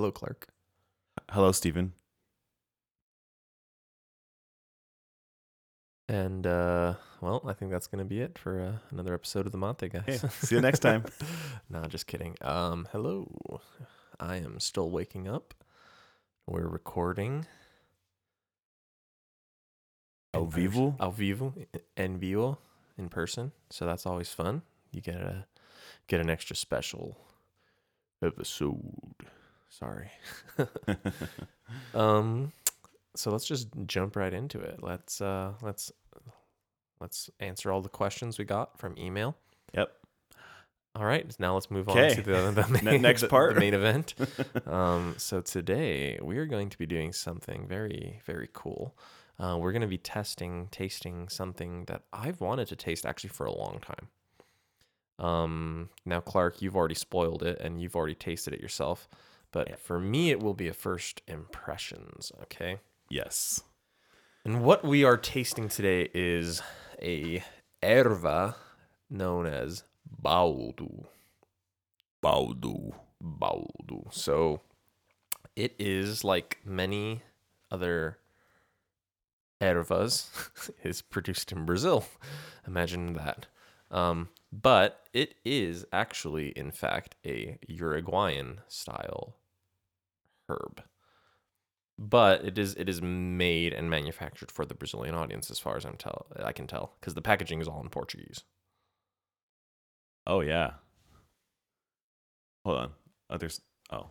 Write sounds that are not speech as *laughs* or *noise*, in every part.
Hello, Clark. Hello, Stephen. And uh, well, I think that's gonna be it for uh, another episode of the Monte guys. Okay, see you next time. *laughs* nah, just kidding. Um, hello. I am still waking up. We're recording Ao in vivo? Ao vivo, en vivo, in person. So that's always fun. You get a get an extra special episode. Sorry. *laughs* um, so let's just jump right into it. Let's uh, let's let's answer all the questions we got from email. Yep. All right, now let's move on to the, the *laughs* main, next part. the main event. *laughs* um, so today we are going to be doing something very, very cool. Uh, we're going to be testing, tasting something that I've wanted to taste actually for a long time. Um, now, Clark, you've already spoiled it and you've already tasted it yourself. But Yeah. for me, it will be a first impressions. Okay. yes. And what we are tasting today is a erva known as baldo. Baldo. Baldo. So it is like many other ervas *laughs* is produced in Brazil. Imagine that. Um, but it is actually, in fact, a Uruguayan style herb. But it is it is made and manufactured for the Brazilian audience, as far as I'm tell I can tell, because the packaging is all in Portuguese. Oh yeah. Hold on. Oh, there's. Oh.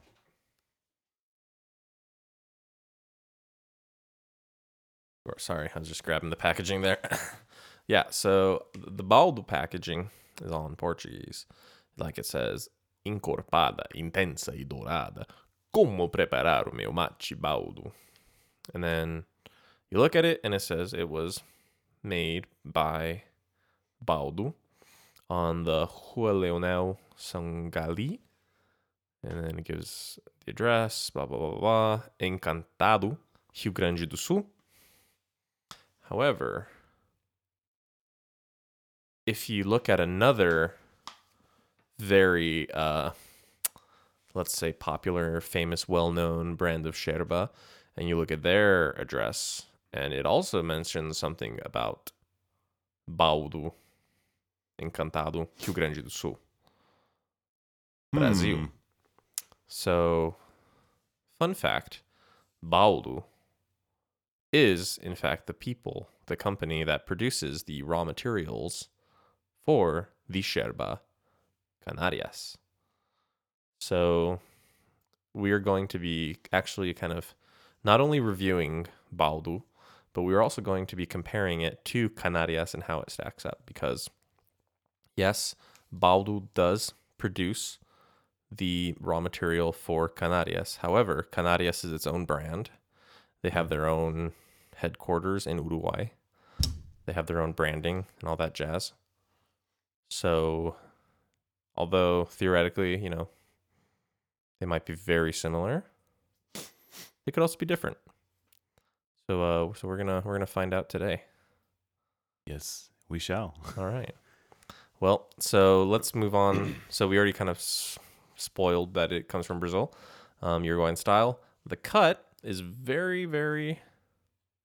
Sorry, I was just grabbing the packaging there. *laughs* yeah, so the baldo packaging is all in Portuguese. Like it says, encorpada, intensa e dourada, como preparar o meu mate baldo. And then you look at it and it says it was made by Baldo on the Rua Leonel Sangali. And then it gives the address, blah, blah, blah, blah. Encantado, Rio Grande do Sul. However, if you look at another very, uh, let's say, popular, famous, well known brand of Sherba, and you look at their address, and it also mentions something about Baldo, Encantado, Rio Grande do Sul. Brasil. Hmm. So, fun fact Baldo is, in fact, the people, the company that produces the raw materials for the Sherba Canarias. So, we are going to be actually kind of not only reviewing Baldo, but we're also going to be comparing it to Canarias and how it stacks up because, yes, Baldo does produce the raw material for Canarias. However, Canarias is its own brand. They have their own headquarters in Uruguay. They have their own branding and all that jazz. So, although theoretically, you know, they might be very similar, they could also be different. So, uh, so we're gonna we're gonna find out today. Yes, we shall. *laughs* All right. Well, so let's move on. *clears throat* So we already kind of s- spoiled that it comes from Brazil, um, Uruguayan style. The cut is very, very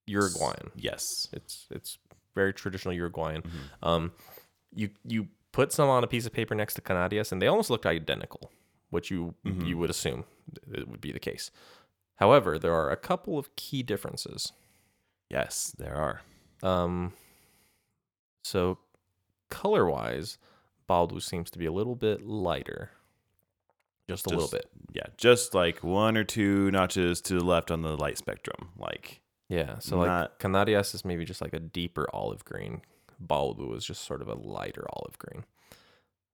Uruguayan. Yes. It's it's very traditional Uruguayan. Mhm. Um, you you put some on a piece of paper next to Canarias, and they almost looked identical, which you Mhm. you would assume it would be the case. However, there are a couple of key differences. Yes, there are. Um, so color wise, Baldo seems to be a little bit lighter, just a little bit. Yeah, just like one or two notches to the left on the light spectrum. Like, Yeah. So like Not- Canarias is maybe just like a deeper olive green. Baldo is just sort of a lighter olive green.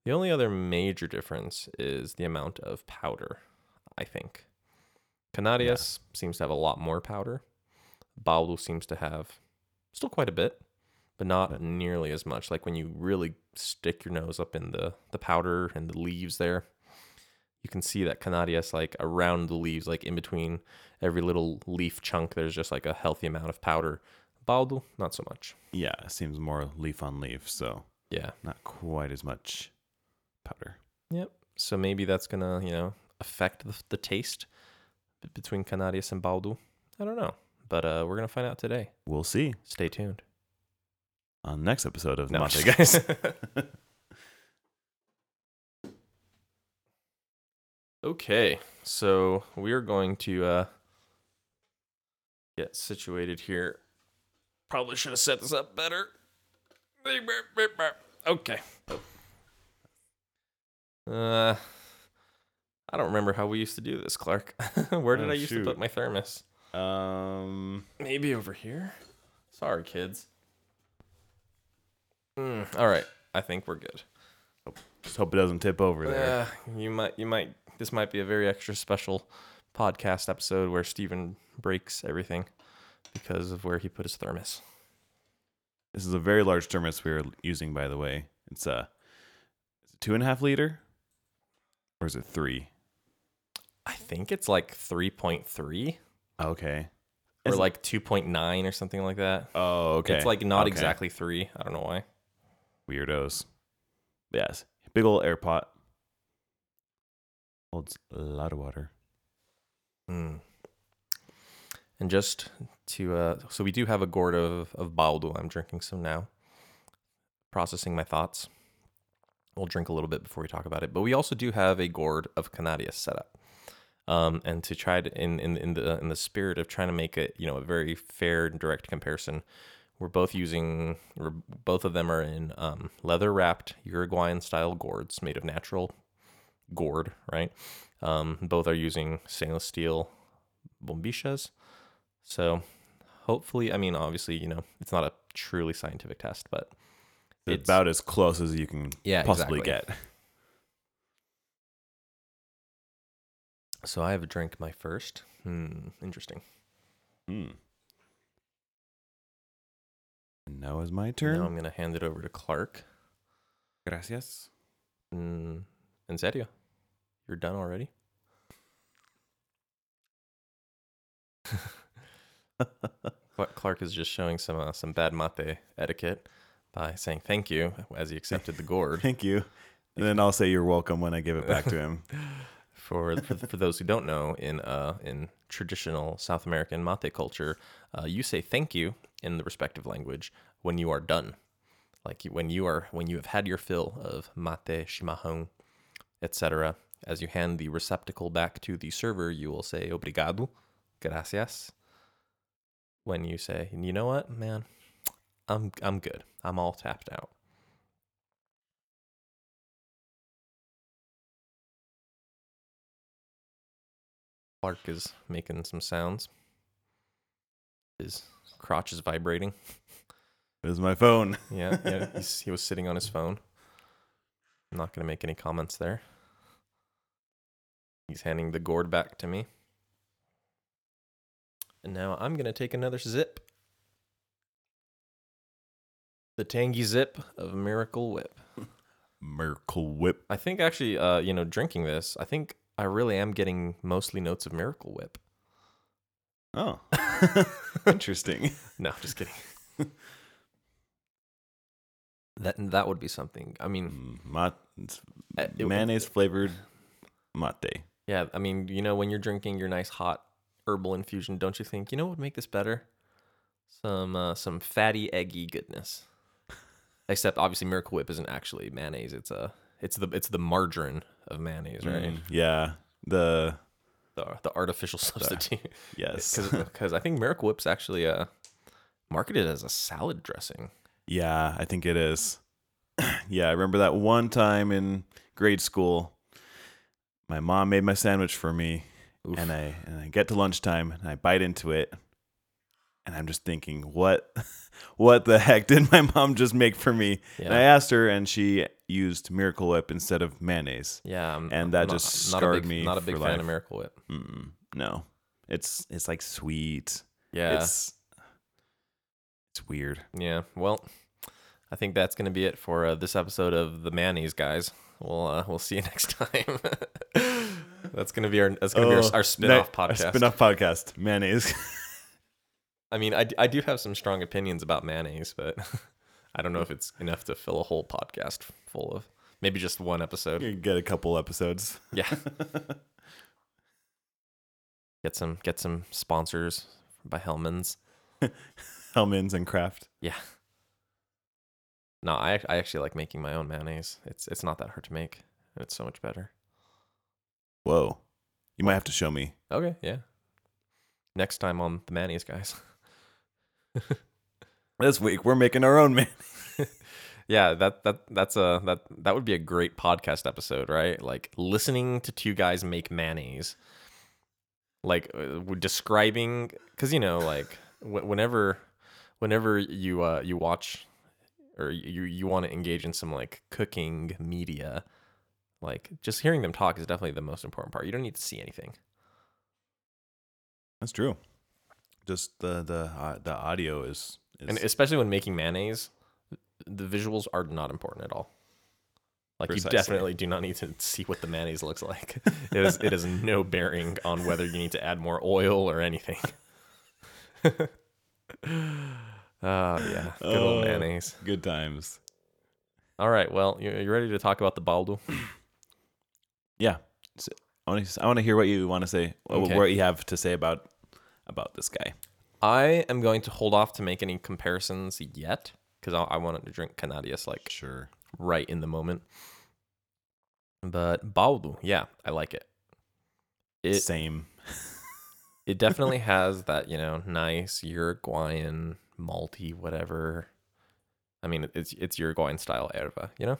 The only other major difference is the amount of powder. I think Canarias seems to have a lot more powder. Baldo seems to have still quite a bit, but not But- nearly as much. Like when you really stick your nose up in the the powder and the leaves there, you can see that Canarias like around the leaves, like in between every little leaf chunk, there's just like a healthy amount of powder. Baldo, not so much. yeah, it seems more leaf on leaf, so Yeah. not quite as much powder. Yep. So maybe that's gonna, you know, affect the, the taste. b- between Canarias and Baldo? I don't know, but uh, we're gonna find out today. We'll see Stay tuned. on the next episode of No, Mate Guys. *laughs* Okay, so we are going to uh, get situated here. Probably should have set this up better. Okay. Uh, I don't remember how we used to do this, Clark. *laughs* Where did Oh, I used to put my thermos? um, Maybe over here. Sorry, kids. Mm, all right, I think we're good. just hope it doesn't tip over there. Yeah, you might you might this might be a very extra special podcast episode where Steven breaks everything because of where he put his thermos. This is a very large thermos we are using, by the way. It's a, is it two and a half liter, or is it three? I think it's like 3.3 Okay. or Is it- like 2.9 or something like that. Oh, okay. It's like not Okay. exactly 3. I don't know why. weirdos. Yes, big old air pot holds a lot of water. Mm. And just to uh so we do have a gourd of of baldo. I'm drinking some now. Processing my thoughts. We'll drink a little bit before we talk about it, but we also do have a gourd of Canarias set up. Um, and to try to in, in in the in the spirit of trying to make it you know a very fair and direct comparison, we're both using we're, both of them are in um, leather wrapped Uruguayan style gourds made of natural gourd, right? Um, both are using stainless steel bombichas. So hopefully, I mean, obviously, you know, it's not a truly scientific test, but It's about as close as you can Yeah, possibly exactly. get. so I have drank my first. Hmm, interesting. Hmm. And now is my turn. Now. I'm gonna hand it over to Clark. Gracias. Mm, en serio, you're done already? *laughs* Cla- Clark is just showing some uh, some bad mate etiquette by saying thank you as he accepted the gourd. *laughs* Thank you. And then I'll say you're welcome when I give it back to him. *laughs* for for, for those who don't know, in uh in traditional South American mate culture, uh, you say thank you in the respective language when you are done, like when you are when you have had your fill of mate, chimarrão, etc. As you hand the receptacle back to the server, you will say obrigado, gracias. When you say, you know what, man, I'm I'm good. I'm all tapped out. Clark is making some sounds. His crotch is vibrating. It was my phone. *laughs* Yeah, yeah. He's, he was sitting on his phone. I'm not going to make any comments there. He's handing the gourd back to me. And now I'm going to take another zip. The tangy zip of Miracle Whip. Miracle Whip. I think actually, uh, you know, drinking this, I think I really am getting mostly notes of Miracle Whip. Oh, *laughs* interesting. No, just kidding. that that would be something. I mean, Mat- it's Uh, it- mayonnaise flavored mate. yeah, I mean, you know, when you're drinking your nice hot herbal infusion, don't you think, you know what would make this better? Some uh, some fatty eggy goodness. Except obviously Miracle Whip isn't actually mayonnaise. It's a it's the it's the margarine of mayonnaise, right? Mm, yeah. The The the artificial substitute. *laughs* yes. *laughs* Because I think Miracle Whip's actually uh marketed as a salad dressing. Yeah, I think it is. *clears throat* yeah, I remember that one time in grade school. My mom made my sandwich for me, Oof. and I and I get to lunchtime and I bite into it, and I'm just thinking, what, *laughs* what the heck did my mom just make for me? And I asked her, and she used Miracle Whip instead of mayonnaise. Yeah, I'm, And I'm that not- just not a scarred big, me Not a big fan life. of Miracle Whip. Mm-mm, no, it's it's like sweet. Yeah, It's it's weird. yeah. Well, I think that's gonna be it for uh, this episode of the Mayonnaise guys. We'll uh, we'll see you *laughs* next time. *laughs* that's gonna be our that's gonna be our, our spin-off Oh, ne- podcast. Spin off podcast. Mayonnaise. I mean, I, I do have some strong opinions about mayonnaise, but *laughs* I don't know if it's enough to fill a whole podcast full of. Maybe just one episode. You get a couple episodes. Yeah. *laughs* Get some get some sponsors by Hellmann's. Hellmann's and Kraft. Yeah. No, I I actually like making my own mayonnaise. It's it's not that hard to make. and It's so much better. Whoa. You might have to show me. Okay, yeah. Next time on the mayonnaise guys. *laughs* *laughs* This week we're making our own man. *laughs* Yeah, that that that's a that that would be a great podcast episode, right? Like listening to two guys make mayonnaise, like uh, describing because you know, like wh- whenever whenever you uh you watch or you you want to engage in some like cooking media, like just hearing them talk is definitely the most important part. You don't need to see anything. That's true. Just the the uh, the audio is, is and especially when making mayonnaise, the visuals are not important at all. Like Precisely. you definitely do not need to see what the mayonnaise looks like. *laughs* it is it has no bearing on whether you need to add more oil or anything. Oh *laughs* yeah, good old Oh. mayonnaise. good times. All right, well, you you ready to talk about the Baldo? *clears throat* Yeah. So, I want to I want to hear what you want to say. Okay. what you have to say about about this guy. I am going to hold off to make any comparisons yet because I, I wanted to drink Canarias like Sure. right in the moment. But baldo, yeah, I like it. It Same. *laughs* it definitely *laughs* has that you know nice Uruguayan malty whatever. I mean, it's it's Uruguayan style erva, you know,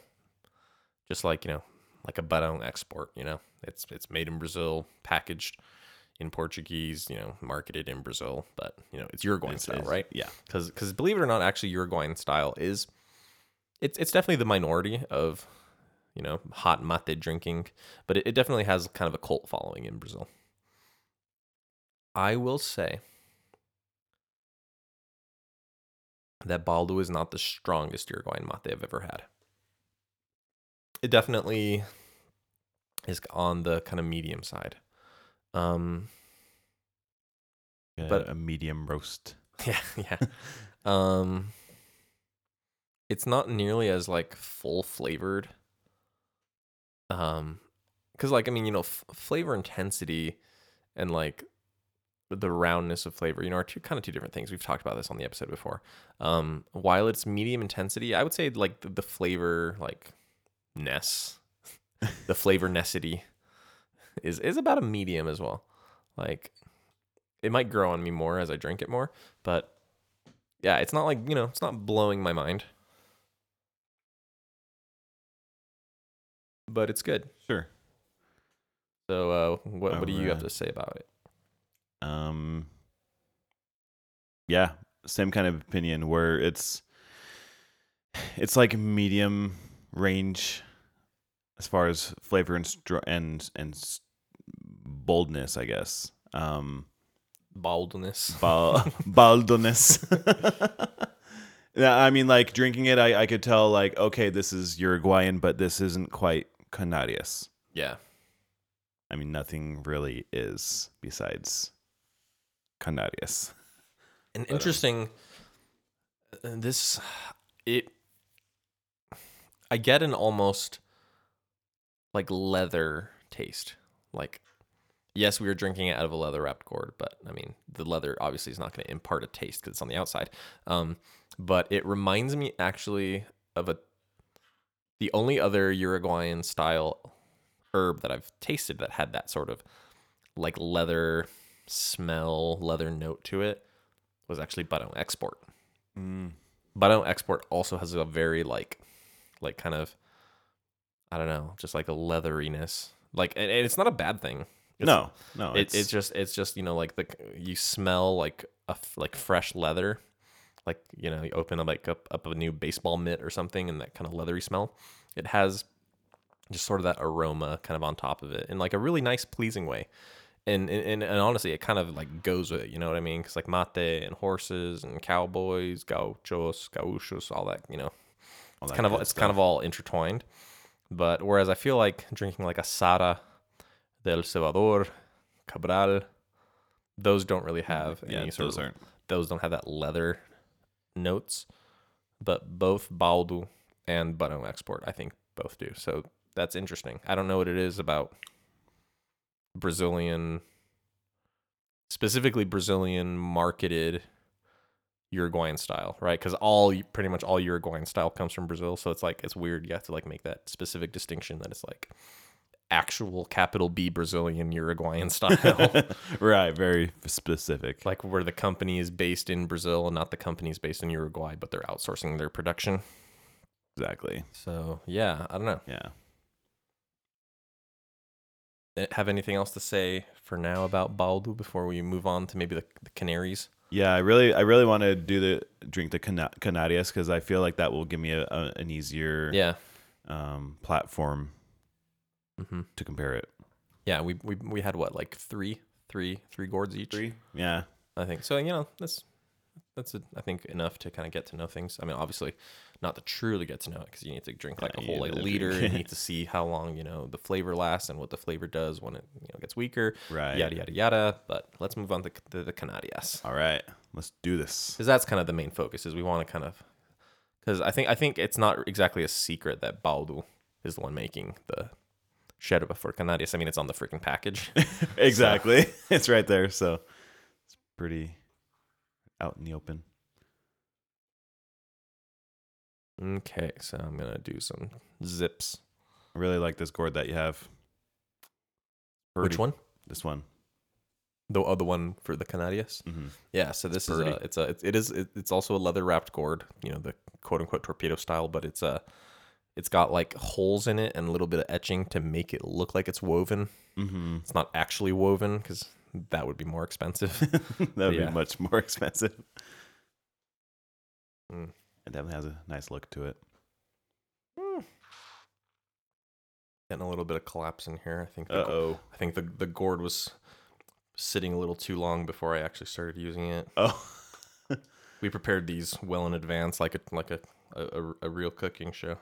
just like you know, like a Barão export. You know, it's it's made in Brazil, packaged in Portuguese, you know, marketed in Brazil, but you know, it's Uruguayan It's- style, it's- right? Yeah. Because because believe it or not, actually Uruguayan style is it's it's definitely the minority of you know hot mate drinking, but it, it definitely has kind of a cult following in Brazil. I will say that Baldo is not the strongest Uruguayan mate I've ever had. It definitely is on the kind of medium side. Um, But But- a medium roast. *laughs* yeah, yeah. *laughs* um, it's not nearly as like full flavored. Um, because like I mean, you know, f- flavor intensity and like the roundness of flavor, you know, are two kind of two different things. We've talked about this on the episode before. Um, while it's medium intensity, I would say like the, the flavor like ness, *laughs* the flavor nessity is is about a medium as well. Like it might grow on me more as I drink it more, but yeah, it's not like, you know, it's not blowing my mind. But it's good. Sure. So uh what what do you have to say about it? Um Yeah, same kind of opinion where it's it's like medium range as far as flavor and and and boldness, I guess. Um Baldness. Bal- *laughs* baldness. *laughs* yeah, I mean, like drinking it, I, I could tell, like, okay, this is Uruguayan, but this isn't quite Canarias. Yeah. I mean, nothing really is besides Canarias. An um, interesting uh, this it I get an almost like leather taste. Like yes, we were drinking it out of a leather wrapped gourd, but I mean, the leather obviously is not going to impart a taste cuz it's on the outside. Um but it reminds me actually of a the only other Uruguayan style herb that I've tasted that had that sort of like leather smell, leather note to it was actually Barão Export. Mm. Export also has a very like, like kind of, I don't know, just like a leatheriness. Like, and, and it's not a bad thing. It's, no, no, it, it's just it's just you know like the you smell like a like fresh leather, like you know you open up like up, up a new baseball mitt or something, and that kind of leathery smell. It has just sort of that aroma kind of on top of it in like a really nice, pleasing way. And and, and, honestly, it kind of like goes with it. You know what I mean? Because like mate and horses and cowboys, gauchos, gauchos, all that. You know, all it's kind of it's kind of all intertwined. But whereas I feel like drinking like a Sara del Salvador, Cabral, those don't really mm, have yeah, any sort those of aren't. those don't have that leather notes. But both Baldo and Barão Export, I think, both do. So that's interesting. I don't know what it is about Brazilian specifically Brazilian marketed Uruguayan style, right? Because all pretty much all Uruguayan style comes from Brazil, so it's like it's weird. You have to like make that specific distinction that it's like actual capital B Brazilian Uruguayan *laughs* style, *laughs* right, very specific. like where the company is based in Brazil and not the company is based in Uruguay, but they're outsourcing their production. Exactly. So yeah, I don't know. Yeah. Eh, Have anything else to say for now about Baldo before we move on to maybe the, the Canarias? Yeah, I really, I really want to do the drink the Cana- Canarias because I feel like that will give me a, a an easier Yeah. um, platform hmm to compare it. Yeah, we, we we had what like three, three, three gourds each. Yeah. I think so. You know, that's that's a, I think enough to kind of get to know things. I mean, obviously, not to truly get to know it because you need to drink like Yeah, a whole like liter. and you *laughs* need to see how long you know the flavor lasts and what the flavor does when it you know gets weaker. Right. Yada yada yada. But let's move on to the, the Canarias All right. Let's do this. because that's kind of the main focus. Is we want to kind of because I think I think it's not exactly a secret that Baldo is the one making the Sherba for Canarias. I mean, it's on the freaking package. *laughs* exactly. *laughs* it's right there. So it's pretty out in the open. okay, so I'm gonna do some zips. I really like this gourd that you have. Which one? This one. The other one for the Canarias. hmm Yeah, so this is a it's a it's, it is it, it's also a leather wrapped gourd, you know, the quote unquote torpedo style, but it's a it's got like holes in it and a little bit of etching to make it look like it's woven. hmm It's not actually woven because that would be more expensive. *laughs* that would Yeah. be much more expensive. Mm. It definitely has a nice look to it. Getting a little bit of collapse in here. I think Uh oh. I think the the gourd was sitting a little too long before I actually started using it. Oh. *laughs* We prepared these well in advance, like a like a a, a real cooking show.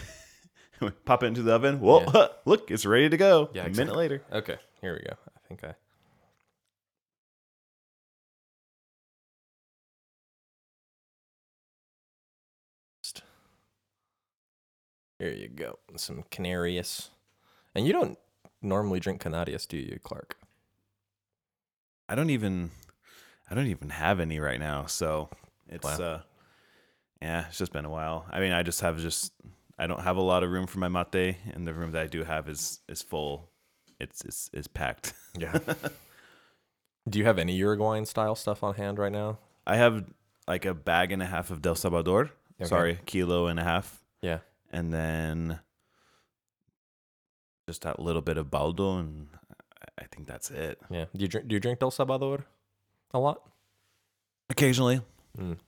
*laughs* Pop it into the oven. Whoa, look, it's ready to go. Yeah, a exactly. minute later. Okay, here we go. I think I. Here you go. Some Canarias. And you don't normally drink Canarias, do you, Clark? I don't even I don't even have any right now, so it's Wow. uh yeah, it's just been a while. I mean, I just have just I don't have a lot of room for my mate, and the room that I do have is is full. It's it's is packed. *laughs* Yeah. do you have any Uruguayan style stuff on hand right now? I have like a bag and a half of Del Salvador. Okay. Sorry, kilo and a half, Yeah. And then just that little bit of baldo, and I- think that's it. Yeah. Do you drink? Do you drink Del Salvador a lot? Occasionally, Mm.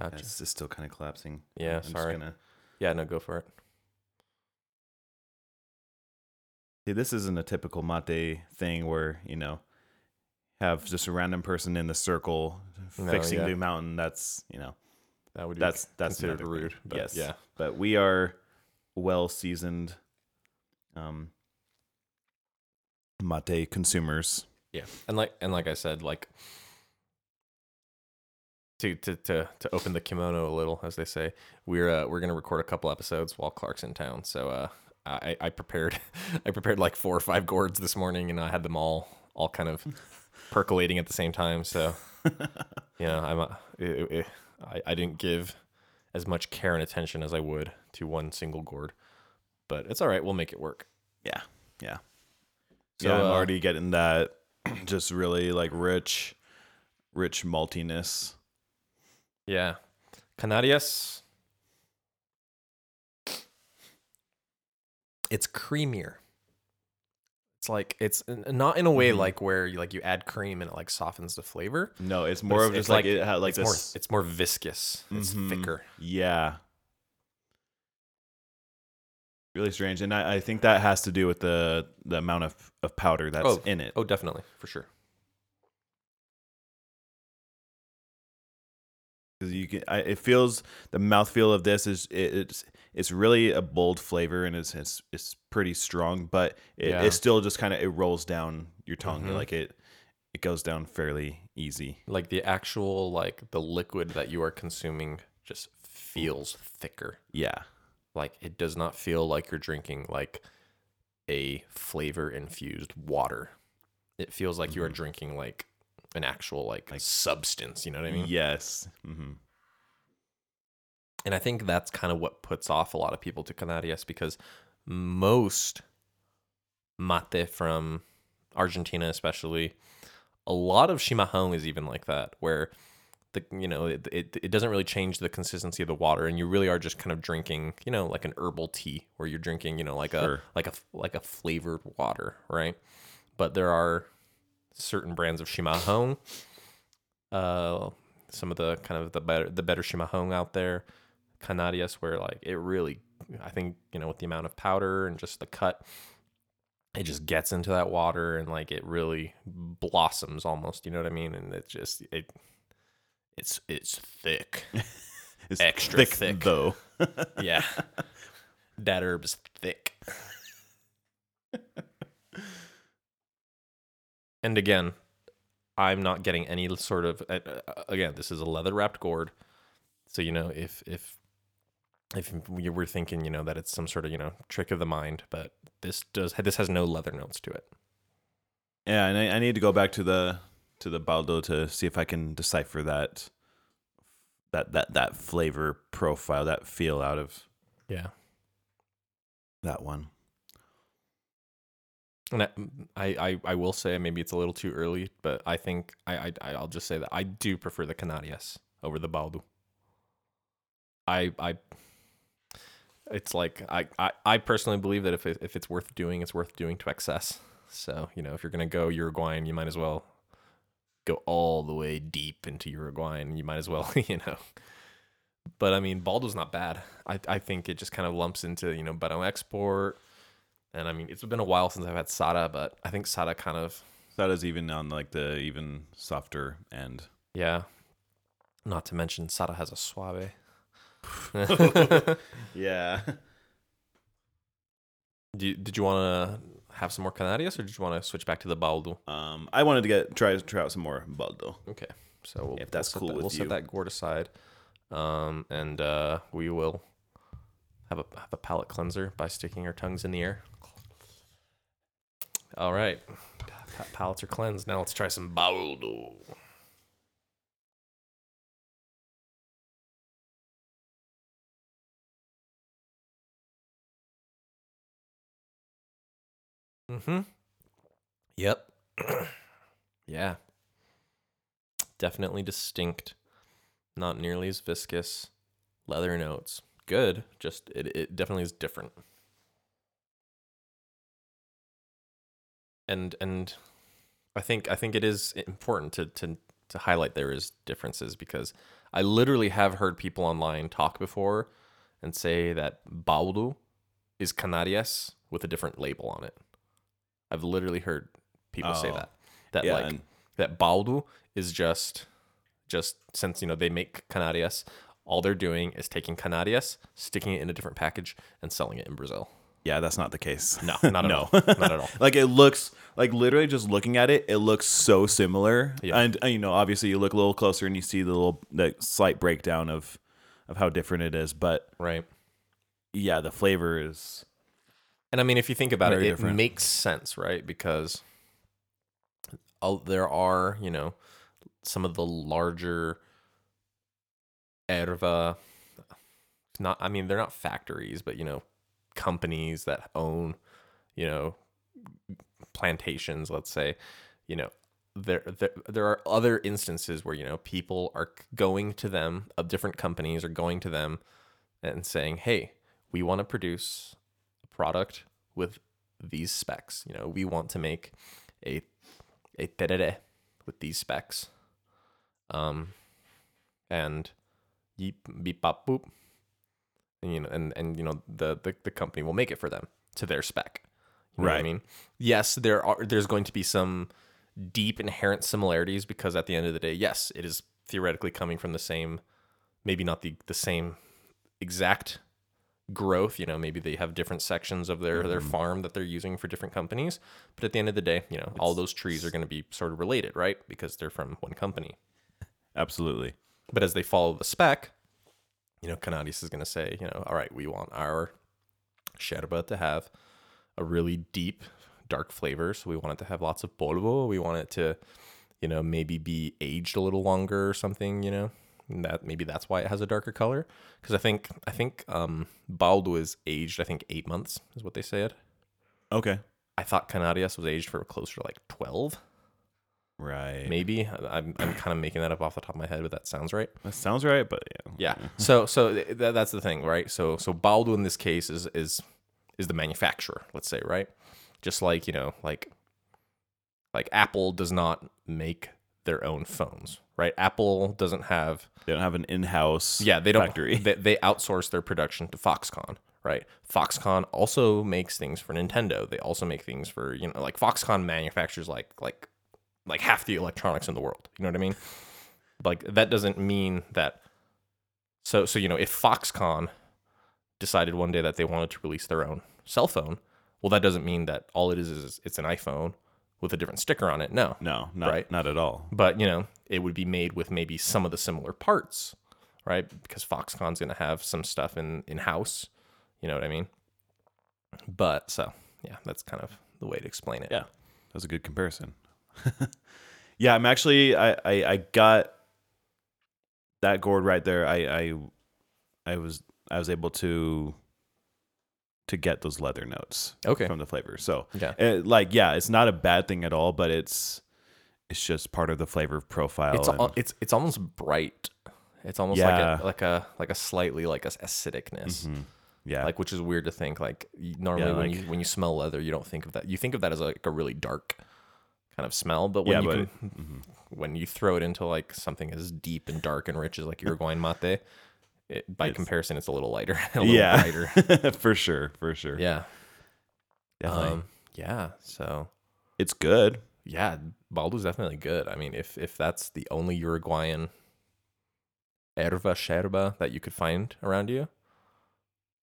Gotcha. it's, it's still kind of collapsing. Yeah. I'm sorry. gonna Yeah. No. Go for it. See, this isn't a typical mate thing where, you know, have just a random person in the circle No, fixing yeah. the mountain. That's, you know, That would be that's that's considered rude. But yes. Yeah. But we are well seasoned um mate consumers. Yeah, and like and like I said, like to to to to open the kimono a little, as they say, we're uh, we're gonna record a couple episodes while Clark's in town. So uh, I I prepared *laughs* I prepared like four or five gourds this morning, and I had them all all kind of *laughs* percolating at the same time. So *laughs* you know, I'm a, it, it, I I didn't give as much care and attention as I would to one single gourd, but it's all right. We'll make it work. Yeah. Yeah. So, yeah, I'm uh, already getting that *clears throat* just really like rich rich maltiness. Yeah. Canarias. It's creamier. It's like it's not in a way Mhm. like where you like you add cream and it like softens the flavor. No, it's more it's- of it's just like, it had like it's this more it's more viscous. It's Mhm. thicker. Yeah. Really strange. And I, I think that has to do with the the amount of, of powder that's Oh, in it. Oh, definitely, for sure. Because you can, I, it feels the mouthfeel of this is it, it's it's really a bold flavor and it's it's it's pretty strong, but it, Yeah. it still just kind of it rolls down your tongue Mhm. like it it goes down fairly easy. Like the actual like the liquid that you are consuming just feels thicker. Yeah, Like it does not feel like you're drinking like a flavor infused water. it feels like you are drinking like an actual like, substance. You know what I mean? yes. hmm And I think that's kind of what puts off a lot of people to Canarias because most mate from Argentina, especially, a lot of chimarrão is even like that, where the you know it, it it doesn't really change the consistency of the water, and you really are just kind of drinking you know like an herbal tea, where you're drinking you know like a like a like a flavored water, right? But there are certain brands of chimarrão, uh, some of the kind of the better the better chimarrão out there, Canarias, where like it really, I think you know with the amount of powder and just the cut, it just gets into that water and like it really blossoms almost. You know what I mean? And it just it, it's it's thick. *laughs* It's Extra thick. though. yeah, *laughs* that herb is thick. *laughs* and again, I'm not getting any sort of. Uh, again, this is a leather wrapped gourd, so you know if if if we were thinking, you know, that it's some sort of you know trick of the mind, but this does this has no leather notes to it. Yeah, and I, I need to go back to the to the baldo to see if I can decipher that that that that flavor profile, that feel out of Yeah. that one. And I, I, I, will say maybe it's a little too early, but I think I, I, I'll just say that I do prefer the Canarias over the Baldo. I, I, it's like I, I, I personally believe that if it, if it's worth doing, it's worth doing to excess. So you know, if you're gonna go Uruguayan, you might as well go all the way deep into Uruguayan. You might as well, *laughs* you know. But I mean, Baldo's not bad. I, I think it just kind of lumps into you know Barão Export. And I mean, it's been a while since I've had Sara, but I think Sara kind of, is even on like the even softer end. yeah. Not to mention, Sara has a suave. *laughs* *laughs* Yeah. Do you, did you want to have some more Canarias or did you want to switch back to the Baldo? Um, I wanted to get try try out some more baldo. Okay. So we'll, If that's we'll set cool that, with we'll you. set that gourd aside. Um, and uh, we will have a, have a palate cleanser by sticking our tongues in the air. All right. Pa- palates are cleansed. Now let's try some Baldo. Mm-hmm. Yep. *clears throat* yeah. Definitely distinct. Not nearly as viscous. Leather notes. Good. Just it, it definitely is different. And and I think I think it is important to to to highlight there is differences because I literally have heard people online talk before and say that Baldo is Canarias with a different label on it. I've literally heard people say Oh. that. That Yeah, like and- that Baldo is just just since you know they make Canarias, all they're doing is taking Canarias, sticking it in a different package, and selling it in Brazil. Yeah, that's not the case. No, *laughs* not at No. all. Not at all. *laughs* like it looks like literally just looking at it, it looks so similar. Yeah. And, and, you know, obviously you look a little closer and you see the little the slight breakdown of of how different it is. But Right. yeah, the flavor is And I mean, if you think about Very it, it different. makes sense, right? Because uh, there are, you know, some of the larger erva, not, I mean, they're not factories, but, you know, companies that own, you know, plantations, let's say, you know, there, there there are other instances where you know people are going to them of different companies are going to them and saying hey we want to produce a product with these specs. You know we want to make a a terere with these specs. Um and yeep beep bop boop you know and and you know the, the the company will make it for them to their spec. You know what i mean? Yes there are there's going to be some deep inherent similarities because at the end of the day yes it is theoretically coming from the same maybe not the the same exact growth you know maybe they have different sections of their their mm-hmm. farm that they're using for different companies. But at the end of the day you know all those trees are going to be sort of related right? Because they're from one company. Absolutely. but as they follow the spec you know canarias is going to say you know all right we want our sherba to have a really deep dark flavor. So We want it to have lots of polvo. We want it to, you know, maybe be aged a little longer or something. You know, and that maybe that's why it has a darker color. Because I think I think um, baldo is aged. I think eight months is what they said. Okay. I thought Canarias was aged for closer to like twelve, Right. maybe. I'm I'm kind of making that up off the top of my head, but that sounds right. That sounds right, but yeah. Yeah. So so th- th- that's the thing, right? So so Baldo in this case is is is the manufacturer, let's say, right? Just like, you know, like like Apple does not make their own phones, right? Apple doesn't have They don't have an in-house yeah, they don't factory. They, they outsource their production to Foxconn, right? Foxconn also makes things for Nintendo. They also make things for, you know, like Foxconn manufactures like like like half the electronics in the world. You know what I mean? Like that doesn't mean that so so you know, if Foxconn decided one day that they wanted to release their own cell phone, well that doesn't mean that all it is is it's an iPhone with a different sticker on it. No. No, not Right. not at all. But, you know, it would be made with maybe some of the similar parts, right? Because Foxconn's going to have some stuff in in house. You know what I mean? But so, yeah, that's kind of the way to explain it. Yeah. That was a good comparison. *laughs* yeah, I'm actually I, I I got that gourd right there. I I I was I was able to to get those leather notes Okay. from the flavor. So Yeah. it, like yeah, it's not a bad thing at all, but it's it's just part of the flavor profile. It's and- al- it's it's almost bright. It's almost Yeah. like a like a like a slightly like a acidicness. Mhm. yeah, Like which is weird to think like normally Yeah, when like- you when you smell leather you don't think of that. You think of that as like a really dark kind of smell, but when yeah, you but can mhm. when you throw it into like something as deep and dark and rich as like Uruguayan mate, it, by It's- comparison, it's a little lighter, *laughs* a little yeah, brighter. *laughs* for sure, for sure. Yeah, definitely. um, yeah. So it's good. yeah, Baldo's definitely good. I mean, if if that's the only Uruguayan erva sherba that you could find around you,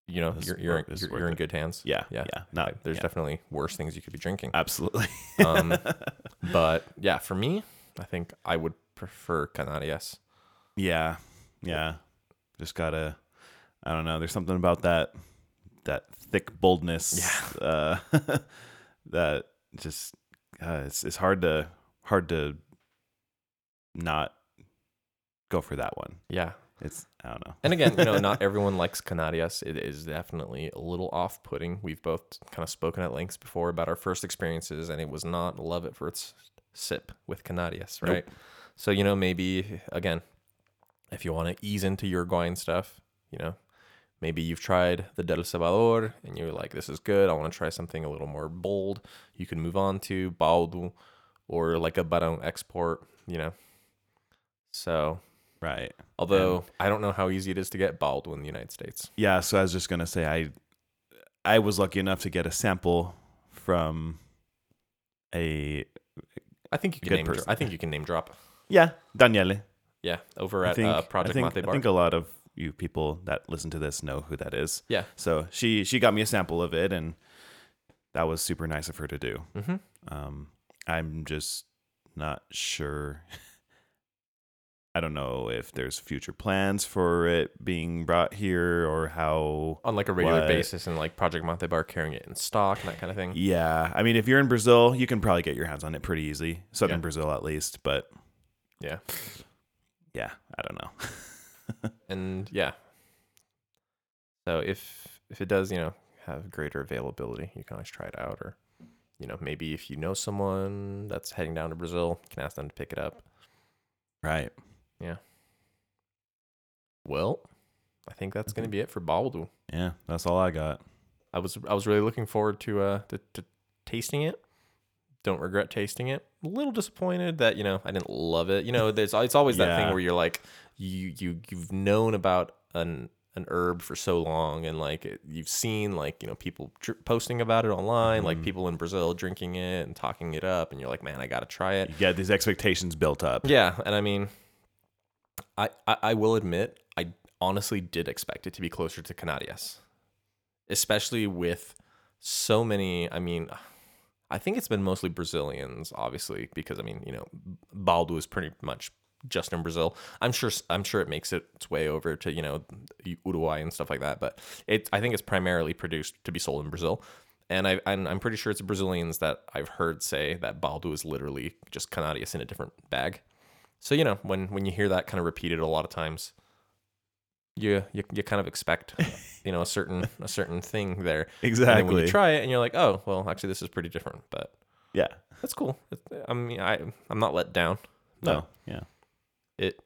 you know, you're you're, you're, you're in good hands. Yeah, Yeah. yeah, Not Like, there's yeah, definitely worse things you could be drinking. absolutely. Um, *laughs* But yeah, for me, I think I would prefer Canarias. Yeah, yeah. Just gotta. I don't know. There's something about that that thick boldness. Yeah. *laughs* Uh, *laughs* that just uh, it's it's hard to hard to not go for that one. Yeah, It's I don't know. And again, you know, not *laughs* everyone likes Canarias. It is definitely a little off putting. We've both kind of spoken at lengths before about our first experiences, and it was not love it for its sip with Canarias, Nope. right? So, you know, maybe again, if you want to ease into Uruguayan stuff, you know, maybe you've tried the Del Salvador and you're like, this is good. I want to try something a little more bold. You can move on to Baldo or like a Barão export, you know. So, Right. Although I don't know how easy it is to get Baldo in the United States. Yeah. So I was just gonna say I I was lucky enough to get a sample from a I think you can name. Dro- I think you can name drop. yeah Daniele. Yeah, over at think, uh, Project I think, Mate I think a lot of you people that listen to this know who that is. yeah. So she she got me a sample of it, and that was super nice of her to do. hmm Um, I'm just not sure. I don't know if there's future plans for it being brought here or how. On like a regular What? basis, and like Project Mate Bar carrying it in stock and that kind of thing. Yeah, I mean, if you're in Brazil, you can probably get your hands on it pretty easy. Southern Yeah. Brazil, at least. But Yeah, yeah, I don't know. *laughs* and yeah. So if if it does, you know, have greater availability, you can always try it out, or you know, maybe if you know someone that's heading down to Brazil, you can ask them to pick it up. right. Well, I think that's going to be it for Baldo. Yeah, that's all I got. I was I was really looking forward to uh to, to tasting it. Don't regret tasting it. A little disappointed that you know I didn't love it. You know, there's it's *laughs* always that thing where you're like you you you've known about an an herb for so long and like it, you've seen like you know people dr- posting about it online, like Mhm. people in Brazil drinking it and talking it up, and you're like, man, I got to try it. You get these expectations built up. Yeah, and I mean, I, I will admit I honestly did expect it to be closer to Canarias, especially with so many. I mean, I think it's been mostly Brazilians, obviously, because I mean, you know, Baldo is pretty much just in Brazil. I'm sure I'm sure it makes its way over to you know Uruguay and stuff like that, but it I think it's primarily produced to be sold in Brazil. And I, I'm, I'm pretty sure it's Brazilians that I've heard say that baldo is literally just Canarias in a different bag. So you know when when you hear that kind of repeated a lot of times, you you, you kind of expect *laughs* you know a certain a certain thing there. And then when you try it and you're like, oh well, actually this is pretty different, but yeah. that's cool. I mean, I I'm not let down. No. Yeah. It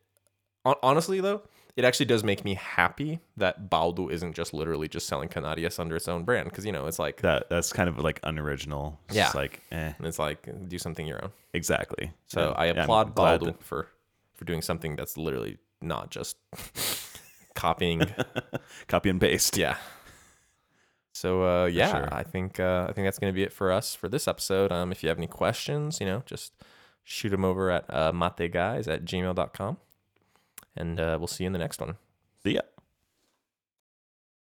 honestly though, it actually does make me happy that Baldo isn't just literally just selling Canarias under its own brand because you know it's like That that's kind of like unoriginal. It's Yeah. like eh. it's like do something your own. Exactly. So Yeah. I Yeah, applaud glad Baldo for for doing something that's literally not just *laughs* copying. *laughs* copy and paste. yeah. So uh, yeah, sure. I think uh, I think that's gonna be it for us for this episode. Um, if you have any questions, you know, just shoot them over at uh, mateguys at gmail.com. and uh, we'll see you in the next one. See ya.